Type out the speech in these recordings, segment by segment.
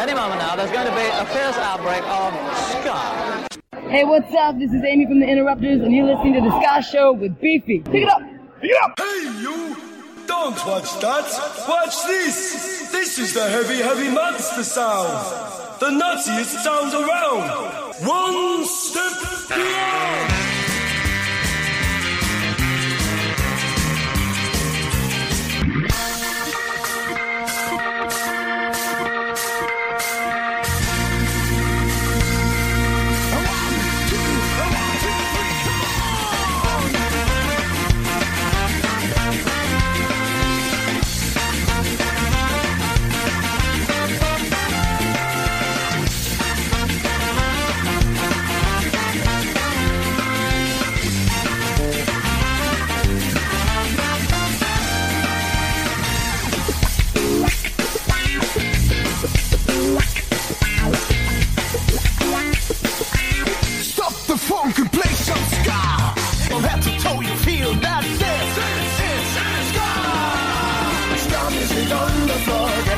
Any moment now, there's going to be a fierce outbreak of ska. Hey, what's up? This is Amy from the Interrupters, and you're listening to the Ska Show with Beefy. Pick it up. Pick it up. Hey, you! Don't watch that. Watch this. This is the heavy, heavy monster sound. The nuttiest sound around. One step beyond.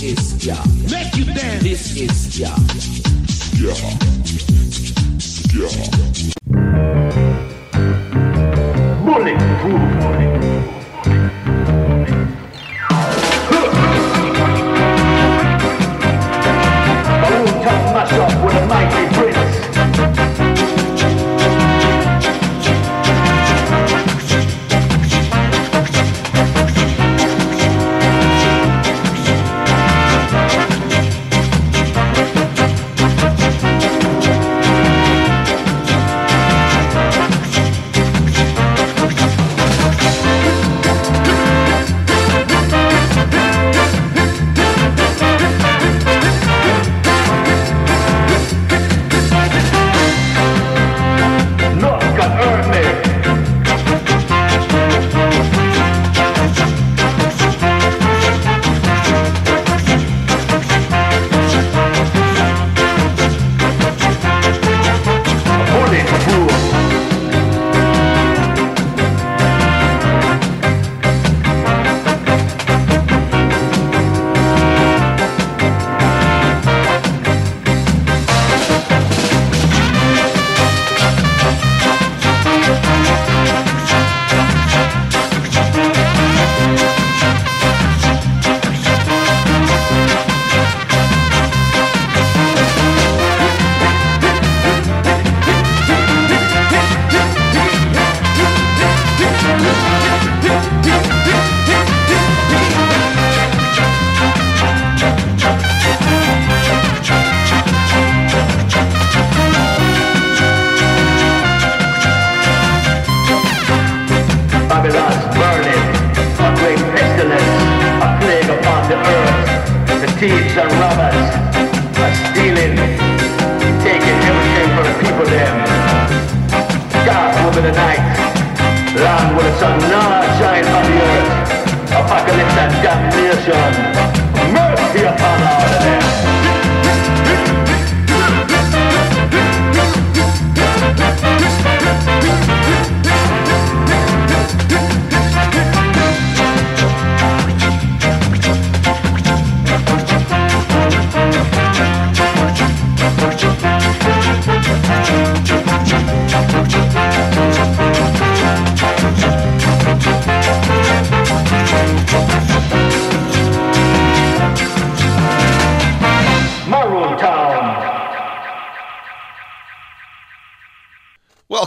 This is Jah. Make you dance. This is Jah. Jah. Jah. Bulletproof. I will Mash myself with a mighty breeze.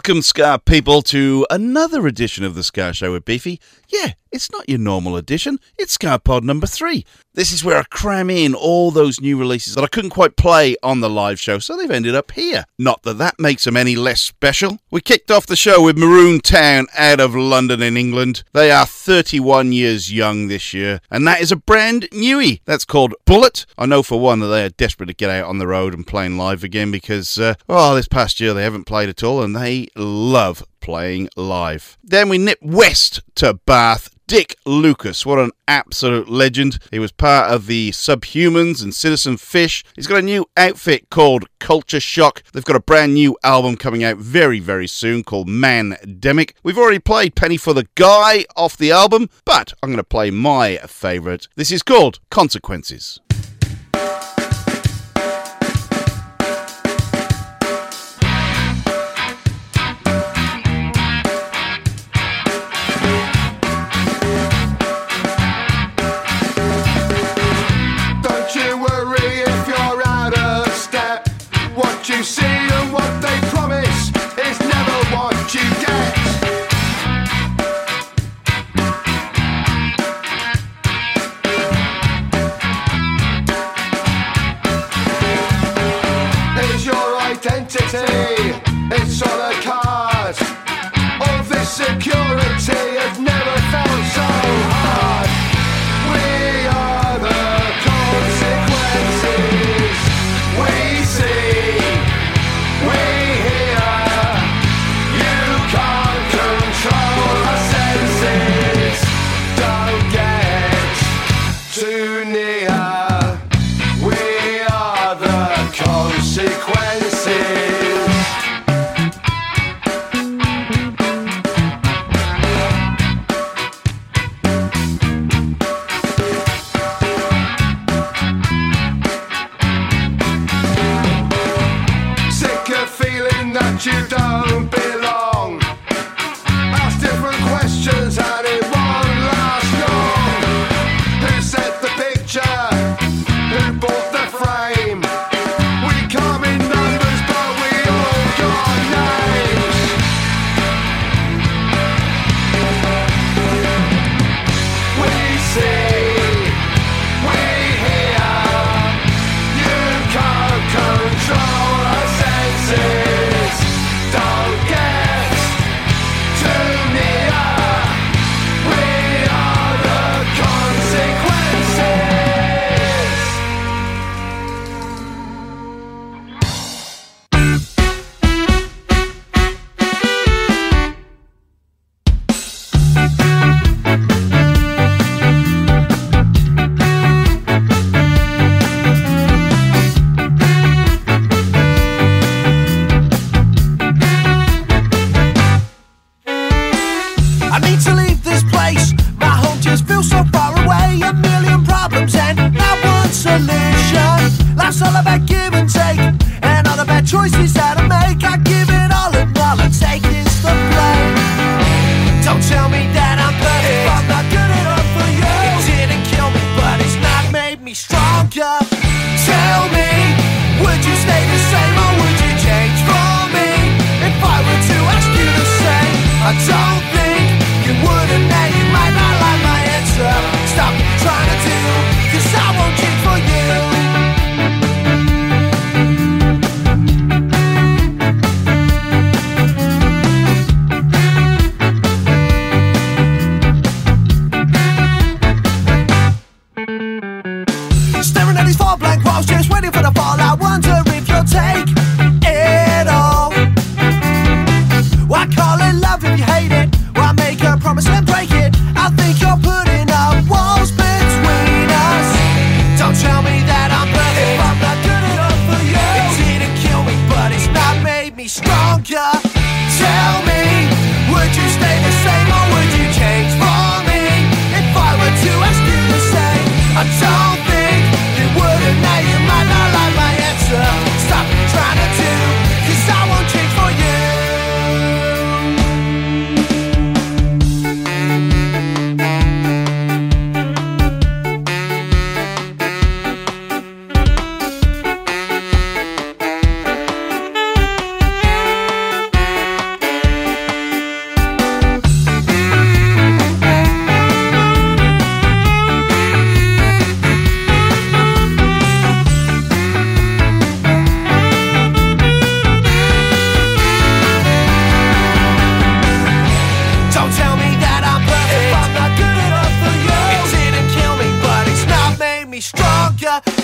Welcome, Ska people, to another edition of the Ska Show with Beefy. Yeah, it's not your normal edition, it's SkaPod number three. This is where I cram in all those new releases that I couldn't quite play on the live show, so they've ended up here. Not that that makes them any less special. We kicked off the show with Maroon Town out of London in England. They are 31 years young this year, and that is a brand newie. That's called Bullet. I know for one that they are desperate to get out on the road and playing live again because, uh, oh, this past year they haven't played at all, and they love playing live. Then we nip west to Bath. Dick Lucas, what an absolute legend. He was part of the Subhumans and Citizen Fish. He's got a new outfit called Culture Shock. They've got a brand new album coming out very, very soon called Man Mandemic. We've already played Penny for the Guy off the album, but I'm going to play my favourite. This is called Consequences.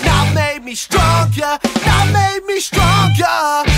Now made me stronger. Now made me stronger.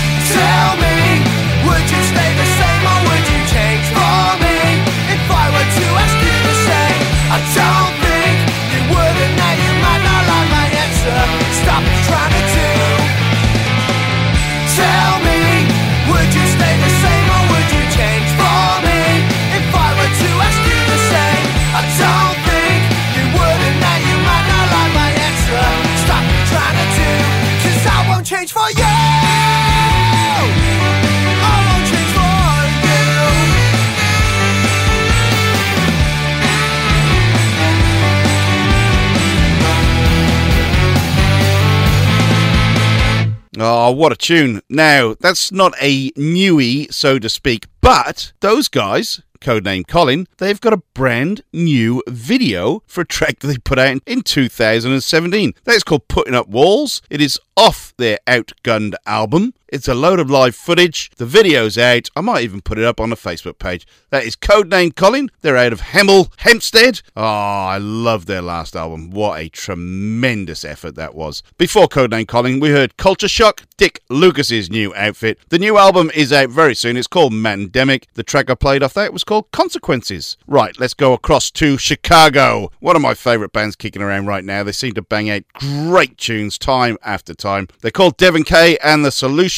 Oh, what a tune. Now, that's not a newie, so to speak, but those guys, codename Colin, they've got a brand new video for a track that they put out in 2017. That's called Putting Up Walls. It is off their Outgunned album. It's a load of live footage. The video's out. I might even put it up on the Facebook page. That is Codename Colin. They're out of Hemel Hempstead. Oh, I love their last album. What a tremendous effort that was. Before Codename Colin, we heard Culture Shock, Dick Lucas's new outfit. The new album is out very soon. It's called Mandemic. The track I played off that was called Consequences. Right, let's go across to Chicago. One of my favourite bands kicking around right now. They seem to bang out great tunes time after time. They're called Devon Kay and the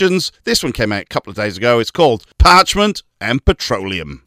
This one came out a couple of days ago. It's called Parchment and Petroleum.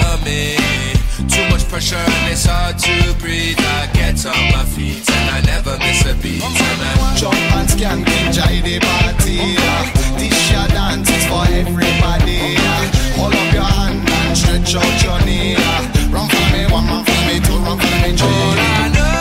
summit. Too much pressure and it's hard to breathe. I get on my feet and I never miss a beat. And I jump and scan, enjoy the party. This your dance is for everybody. Hold up your hand and stretch out your knee. Run for me, one man for me, two run for me, three.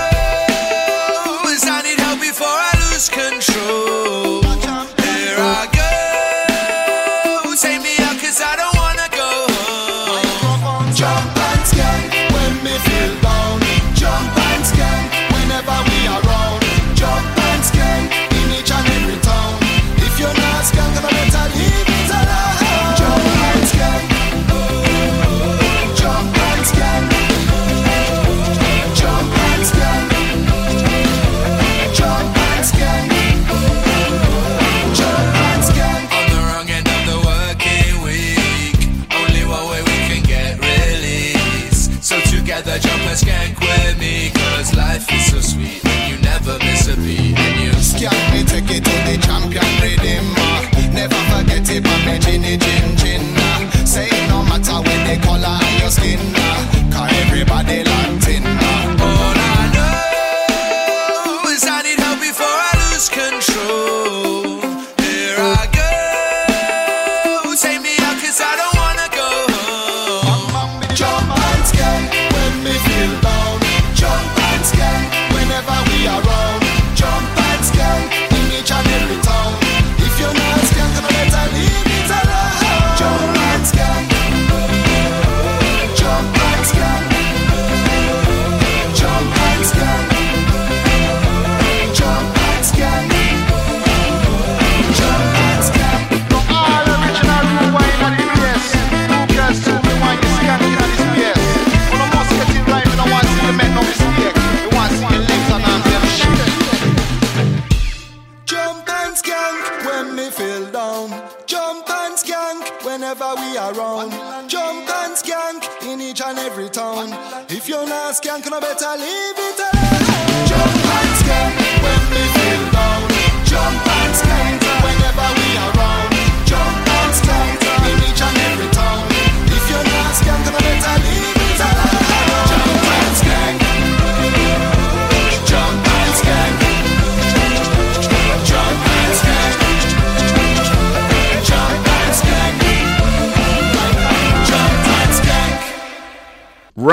You're not skank, better leave it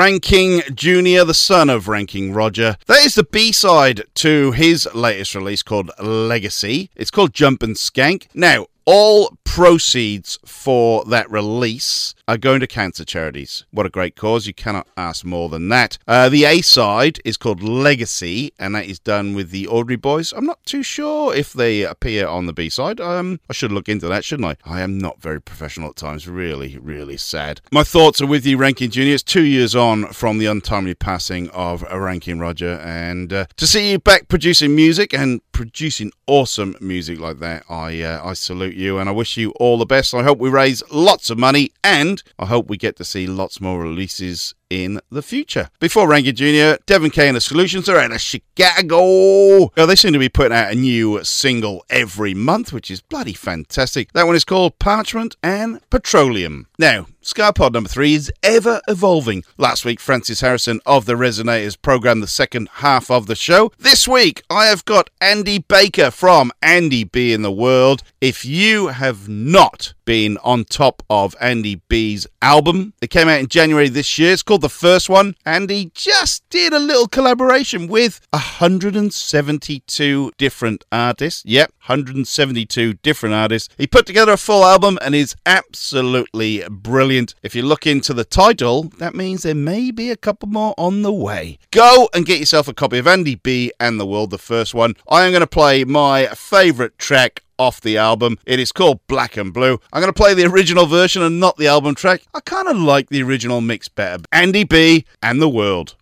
Ranking Jr., the son of Ranking Roger. That is the B side to his latest release called Legacy. It's called Jump and Skank. Now, all proceeds for that release are going to cancer charities. What a great cause. You cannot ask more than that. Uh, the A side is called Legacy, and that is done with the Audrey Boys. I'm not too sure if they appear on the B side. Um, I should look into that, shouldn't I? I am not very professional at times. Really, really sad. My thoughts are with you, Ranking Junior. It's two years on from the untimely passing of Ranking Roger, and uh, to see you back producing music and producing awesome music like that, I uh, I salute you, and I wish you all the best. I hope we raise lots of money, and I hope we get to see lots more releases in the future. Before Rankin Jr., Devon Kay and the Solutions are out of Chicago. Now, they seem to be putting out a new single every month, which is bloody fantastic. That one is called Parchment and Petroleum. Now, SkaPod number three is ever evolving. Last week, Francis Harrison of the Resonators programmed the second half of the show. This week, I have got Andy Baker from Andy B and the World. If you have not been on top of Andy B's album, it came out in January this year. It's called The First One. and he just did a little collaboration with 172 different artists. Yep, 172 different artists. He put together a full album and is absolutely brilliant. If you look into the title, that means there may be a couple more on the way. Go and get yourself a copy of Andy B and the World, the first one. I am going to play my favourite track off the album. It is called Black and Blue. I'm going to play the original version and not the album track. I kind of like the original mix better. Andy B and the World.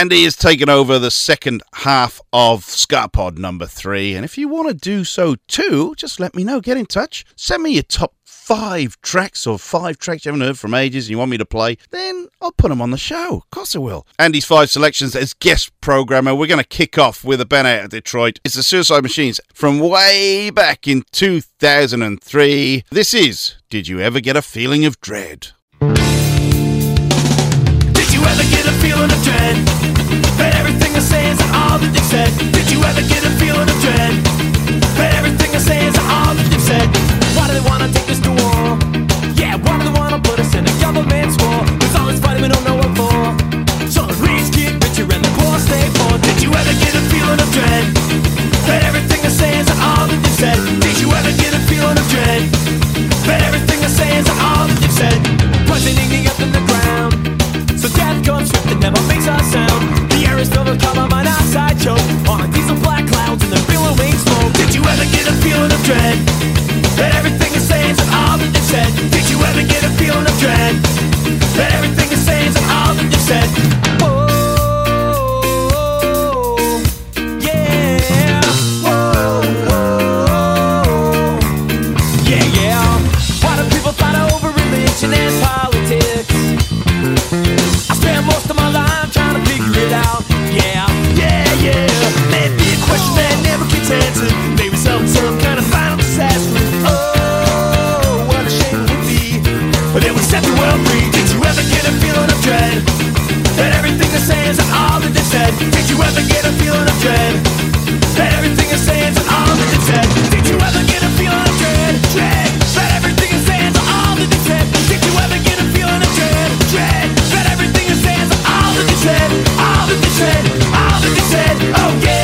Andy has taken over the second half of SkaPod number three, and if you want to do so too, just let me know. Get in touch. Send me your top five tracks or five tracks you haven't heard from ages and you want me to play, then I'll put them on the show. Of course I will. Andy's five selections as guest programmer. We're going to kick off with a band out of Detroit. It's the Suicide Machines from way back in 2003. This is Did You Ever Get a Feeling of Dread? Did you ever get a feeling of dread? Everything I say is all that they said. Did you ever get a feeling of dread? Did you ever get a feeling of dread? Dread. Everything all said. Did you ever get a feeling of dread? Dread. Everything all said. All that you said. All that you said. Oh yeah.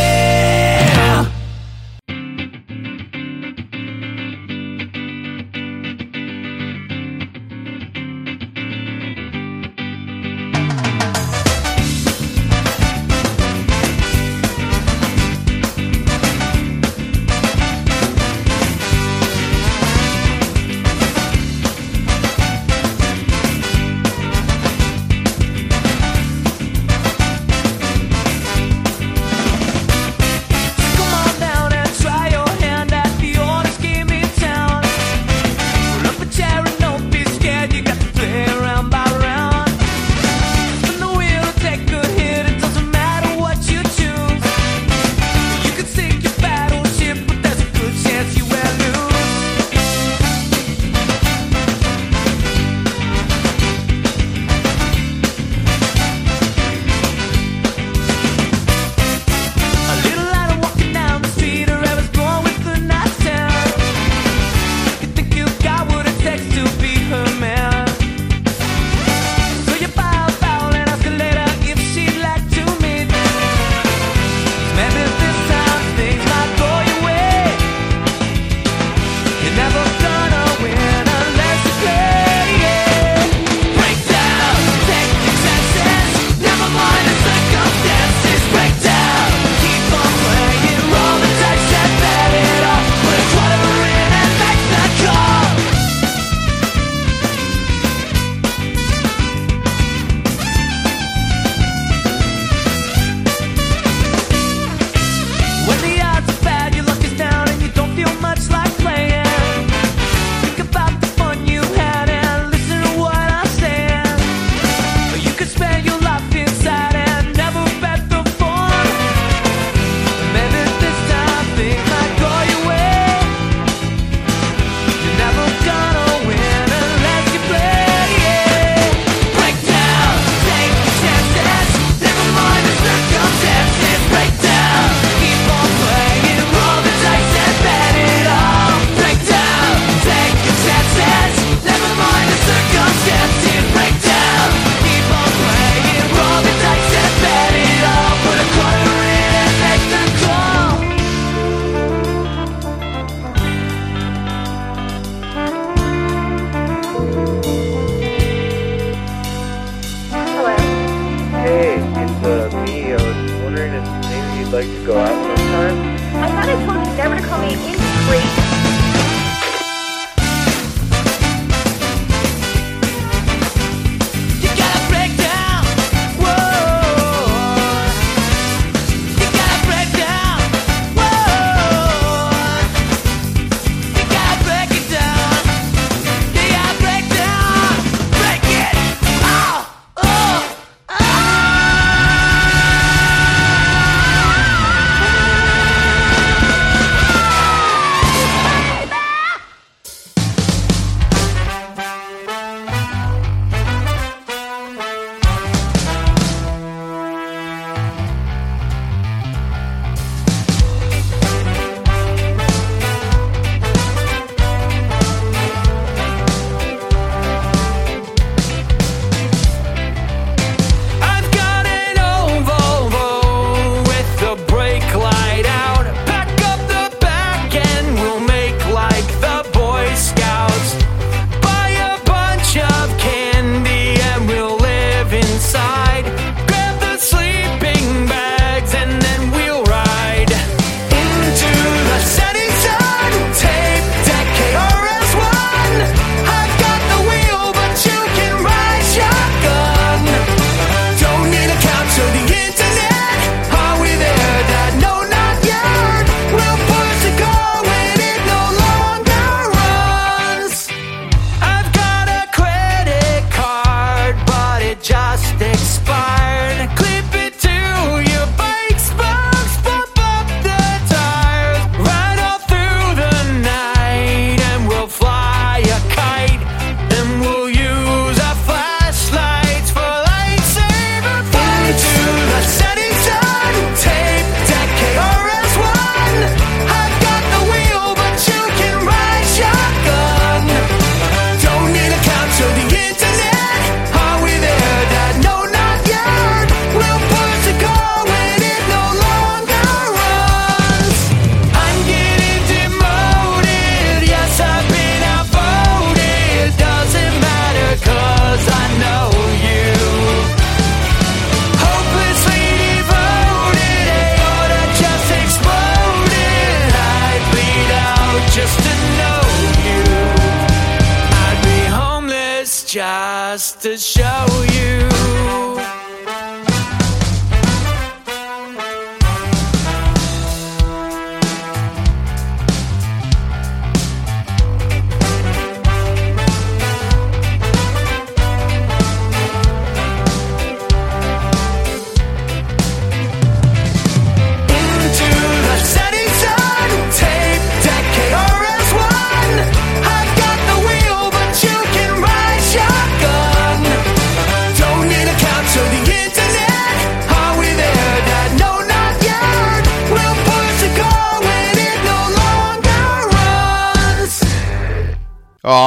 Just to show you.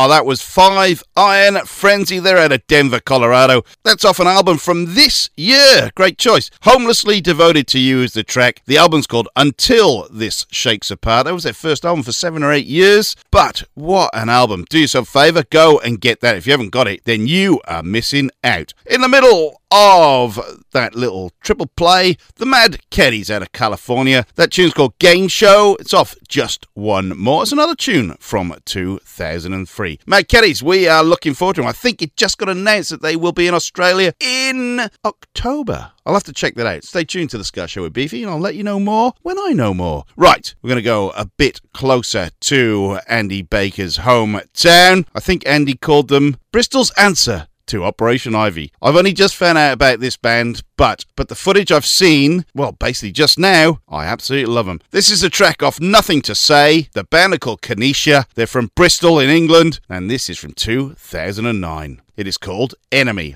Oh, that was Five Iron Frenzy. They're out of Denver, Colorado. That's off an album from this year. Great choice. Homelessly Devoted to You is the track. The album's called Until This Shakes Apart. That was their first album for seven or eight years. But what an album. Do yourself a favour, go and get that. If you haven't got it, then you are missing out. In the middle of that little triple play, the Mad Caddies out of California. That tune's called Game Show. It's off just one more. It's another tune from 2003. Mad Caddies, we are looking forward to them. I think it just got announced that they will be in Australia in October. I'll have to check that out. Stay tuned to the Ska Show with Beefy, and I'll let you know more when I know more. Right, we're going to go a bit closer to Andy Baker's hometown. I think Andy called them Bristol's answer to Operation Ivy. I've only just found out about this band, but but the footage I've seen, well, basically just now, I absolutely love them. This is a track off Nothing to Say. The band are called Kenisia. They're from Bristol in England, and this is from 2009. It is called Enemy.